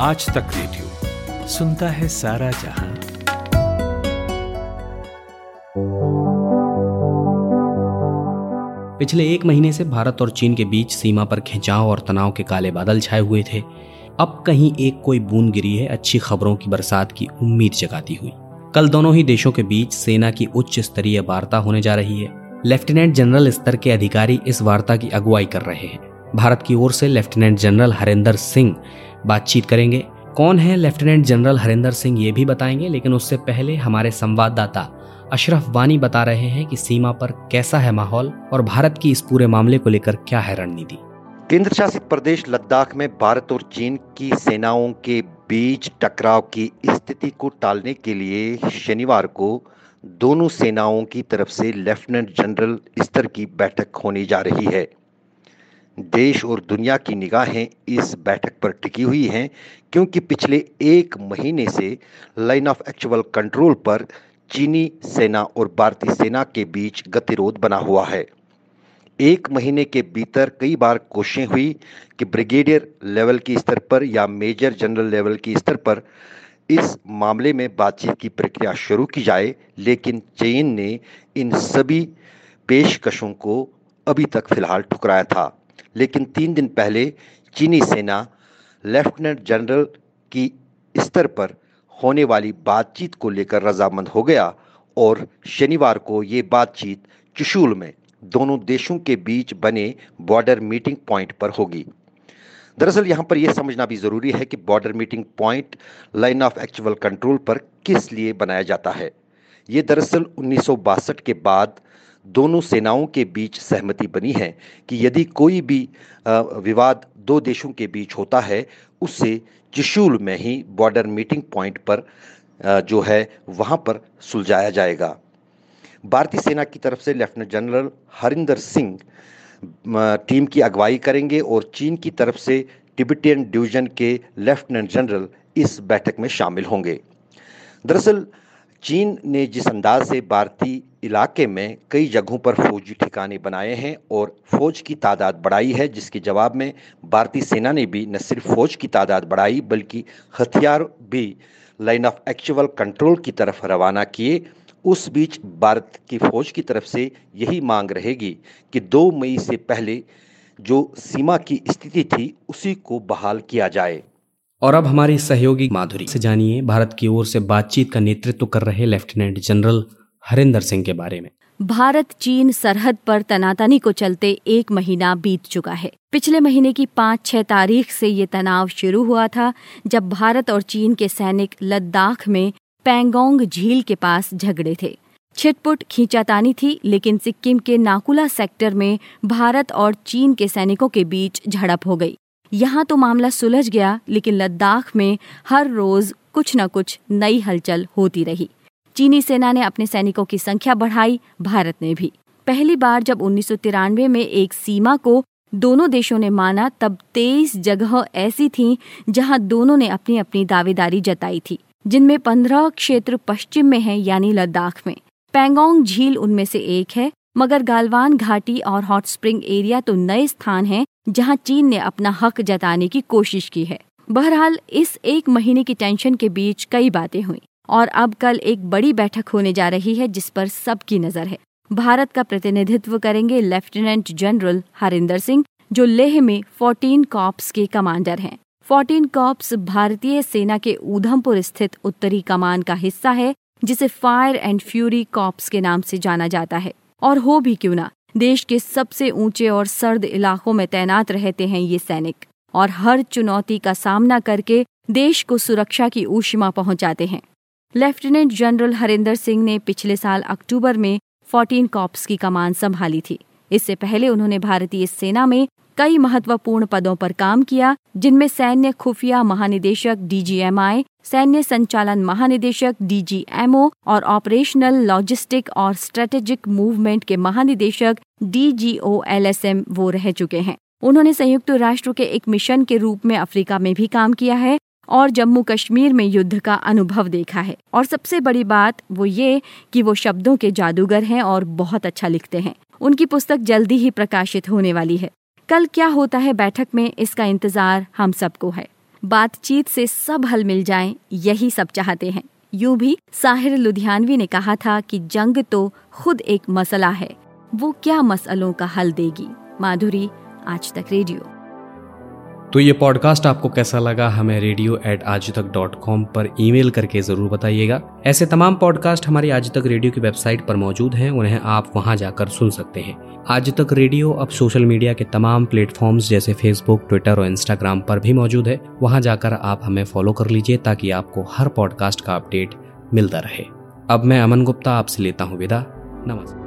आज तक रेडियो सुनता है सारा जहाँ। पिछले एक महीने से भारत और चीन के बीच सीमा पर खिंचाव और तनाव के काले बादल छाए हुए थे। अब कहीं एक कोई बूंद गिरी है, अच्छी खबरों की बरसात की उम्मीद जगाती हुई। कल दोनों ही देशों के बीच सेना की उच्च स्तरीय वार्ता होने जा रही है। लेफ्टिनेंट जनरल स्तर के अधिकारी इस वार्ता की अगुवाई कर रहे हैं। भारत की ओर से लेफ्टिनेंट जनरल हरिंदर सिंह बातचीत करेंगे। कौन है लेफ्टिनेंट जनरल हरिंदर सिंह ये भी बताएँगे, लेकिन उससे पहले हमारे संवाददाता अशरफ वानी बता रहे हैं कि सीमा पर कैसा है माहौल और भारत की इस पूरे मामले को लेकर क्या है रणनीति। केंद्र शासित प्रदेश लद्दाख में भारत और चीन की सेनाओं के बीच टकराव की स्थिति को टालने के लिए शनिवार को दोनों सेनाओं की तरफ़ से लेफ्टिनेंट जनरल स्तर की बैठक होने जा रही है। देश और दुनिया की निगाहें इस बैठक पर टिकी हुई हैं, क्योंकि पिछले एक महीने से लाइन ऑफ़ एक्चुअल कंट्रोल पर चीनी सेना और भारतीय सेना के बीच गतिरोध बना हुआ है। एक महीने के भीतर कई बार कोशिशें हुई कि ब्रिगेडियर लेवल के स्तर पर या मेजर जनरल लेवल के स्तर पर इस मामले में बातचीत की प्रक्रिया शुरू की जाए, लेकिन चीन ने इन सभी पेशकशों को अभी तक फ़िलहाल ठुकराया था। लेकिन तीन दिन पहले चीनी सेना, लेफ्टिनेंट जनरल की स्तर पर होने वाली बातचीत को लेकर रजामंद हो गया और शनिवार को ये बातचीत चुशूल में दोनों देशों के बीच बने बॉर्डर मीटिंग पॉइंट पर होगी। दरअसल यहाँ पर यह समझना भी ज़रूरी है कि border meeting point line of actual control पर किस लिए बनाया जाता है। ये दरअसल उन्नीस सौ बासठ के बाद दोनों सेनाओं के बीच सहमति बनी है कि यदि कोई भी विवाद दो देशों के बीच होता है, उससे चिशूल में ही बॉर्डर मीटिंग पॉइंट पर जो है, वहाँ पर सुलझाया जाएगा। भारतीय सेना की तरफ़ से lieutenant general Harinder Singh team की अगुवाई करेंगे और चीन की तरफ़ से टिबिटियन डिवीज़न के लेफ्टिनेंट जनरल इस बैठक में शामिल होंगे। दरअसल, चीन ने जिस अंदाज से भारतीय इलाके में कई जगहों पर फौजी ठिकाने बनाए हैं और फौज की तादाद बढ़ाई है, जिसके जवाब में भारतीय सेना ने भी न सिर्फ़ फौज की तादाद बढ़ाई, बल्कि हथियार भी लाइन ऑफ़ एक्चुअल कंट्रोल की तरफ़ रवाना किए। उस बीच भारत की फौज की तरफ़ से यही मांग रहेगी कि दो मई से पहले जो सीमा की स्थिति थी, उसी को बहाल किया जाए। और अब हमारी सहयोगी माधुरी से जानिए, भारत की ओर से बातचीत का नेतृत्व कर रहे लेफ्टिनेंट जनरल हरिंदर सिंह के बारे में। भारत, चीन, सरहद पर तनातनी को चलते एक महीना बीत चुका है। पिछले महीने की पाँच छह तारीख से ये तनाव शुरू हुआ था, जब भारत और चीन के सैनिक लद्दाख में पैंगोंग झील के पास झगड़े थे। छिटपुट खींचातानी थी, लेकिन सिक्किम के नाकुला सेक्टर में भारत और चीन के सैनिकों के बीच झड़प हो गई। यहाँ तो मामला सुलझ गया, लेकिन लद्दाख में हर रोज कुछ न कुछ नई हलचल होती रही। चीनी सेना ने अपने सैनिकों की संख्या बढ़ाई, भारत ने भी। पहली बार जब उन्नीस सौ तिरानवे में एक सीमा को दोनों देशों ने माना, तब तेईस जगह ऐसी थीं जहाँ दोनों ने अपनी अपनी दावेदारी जताई थी, जिनमें पंद्रह क्षेत्र पश्चिम में है, यानी लद्दाख में। पैंगोंग झील उनमें से एक है, मगर गालवान घाटी और हॉट स्प्रिंग एरिया तो नए स्थान हैं, जहाँ चीन ने अपना हक जताने की कोशिश की है। बहरहाल, इस एक महीने की टेंशन के बीच कई बातें हुई। और अब कल एक बड़ी बैठक होने जा रही है जिस पर सबकी नज़र है। भारत का प्रतिनिधित्व करेंगे लेफ्टिनेंट जनरल हरिंदर सिंह, जो लेह में 14 कॉप्स के कमांडर हैं। 14 कॉप्स भारतीय सेना के ऊधमपुर स्थित उत्तरी कमान का हिस्सा है, जिसे फायर एंड फ्यूरी कॉप्स के नाम से जाना जाता है। और हो भी क्यों ना, देश के सबसे ऊँचे और सर्द इलाकों में तैनात रहते हैं ये सैनिक। और हर चुनौती का सामना करके देश को सुरक्षा की ऊष्मा पहुंचाते हैं। लेफ्टिनेंट जनरल हरिंदर सिंह ने पिछले साल अक्टूबर में 14 कॉप्स की कमान संभाली थी। इससे पहले उन्होंने भारतीय सेना में कई महत्वपूर्ण पदों पर काम किया, जिनमें सैन्य खुफिया महानिदेशक डीजीएमआई, सैन्य संचालन महानिदेशक डीजीएमओ और ऑपरेशनल लॉजिस्टिक और स्ट्रेटेजिक मूवमेंट के महानिदेशक डीजीओएलएसएम वो रह चुके हैं। उन्होंने संयुक्त राष्ट्र के एक मिशन के रूप में अफ्रीका में भी काम किया है और जम्मू कश्मीर में युद्ध का अनुभव देखा है। और सबसे बड़ी बात वो ये कि वो शब्दों के जादूगर हैं और बहुत अच्छा लिखते हैं। उनकी पुस्तक जल्दी ही प्रकाशित होने वाली है। कल क्या होता है बैठक में इसका इंतज़ार हम सबको है। बातचीत से सब हल मिल जाएँ, यही सब चाहते हैं। यूँ भी साहिर लुधियानवी ने कहा था कि जंग तो खुद एक मसला है। वो क्या मसलों का हल देगी? माधुरी आज तक रेडियो। तो ये पॉडकास्ट आपको कैसा लगा, हमें रेडियो एट आज तक डॉट कॉम पर ईमेल करके ज़रूर बताइएगा। ऐसे तमाम पॉडकास्ट हमारी आज तक रेडियो की वेबसाइट पर मौजूद हैं, उन्हें आप वहाँ जाकर सुन सकते हैं। आज तक रेडियो अब सोशल मीडिया के तमाम प्लेटफॉर्म्स जैसे फेसबुक ट्विटर और इंस्टाग्राम पर भी मौजूद है। वहाँ जाकर आप हमें फॉलो कर लीजिए, ताकि आपको हर पॉडकास्ट का अपडेट मिलता रहे। अब मैं अमन गुप्ता आपसे लेता हूँ विदा। नमस्कार।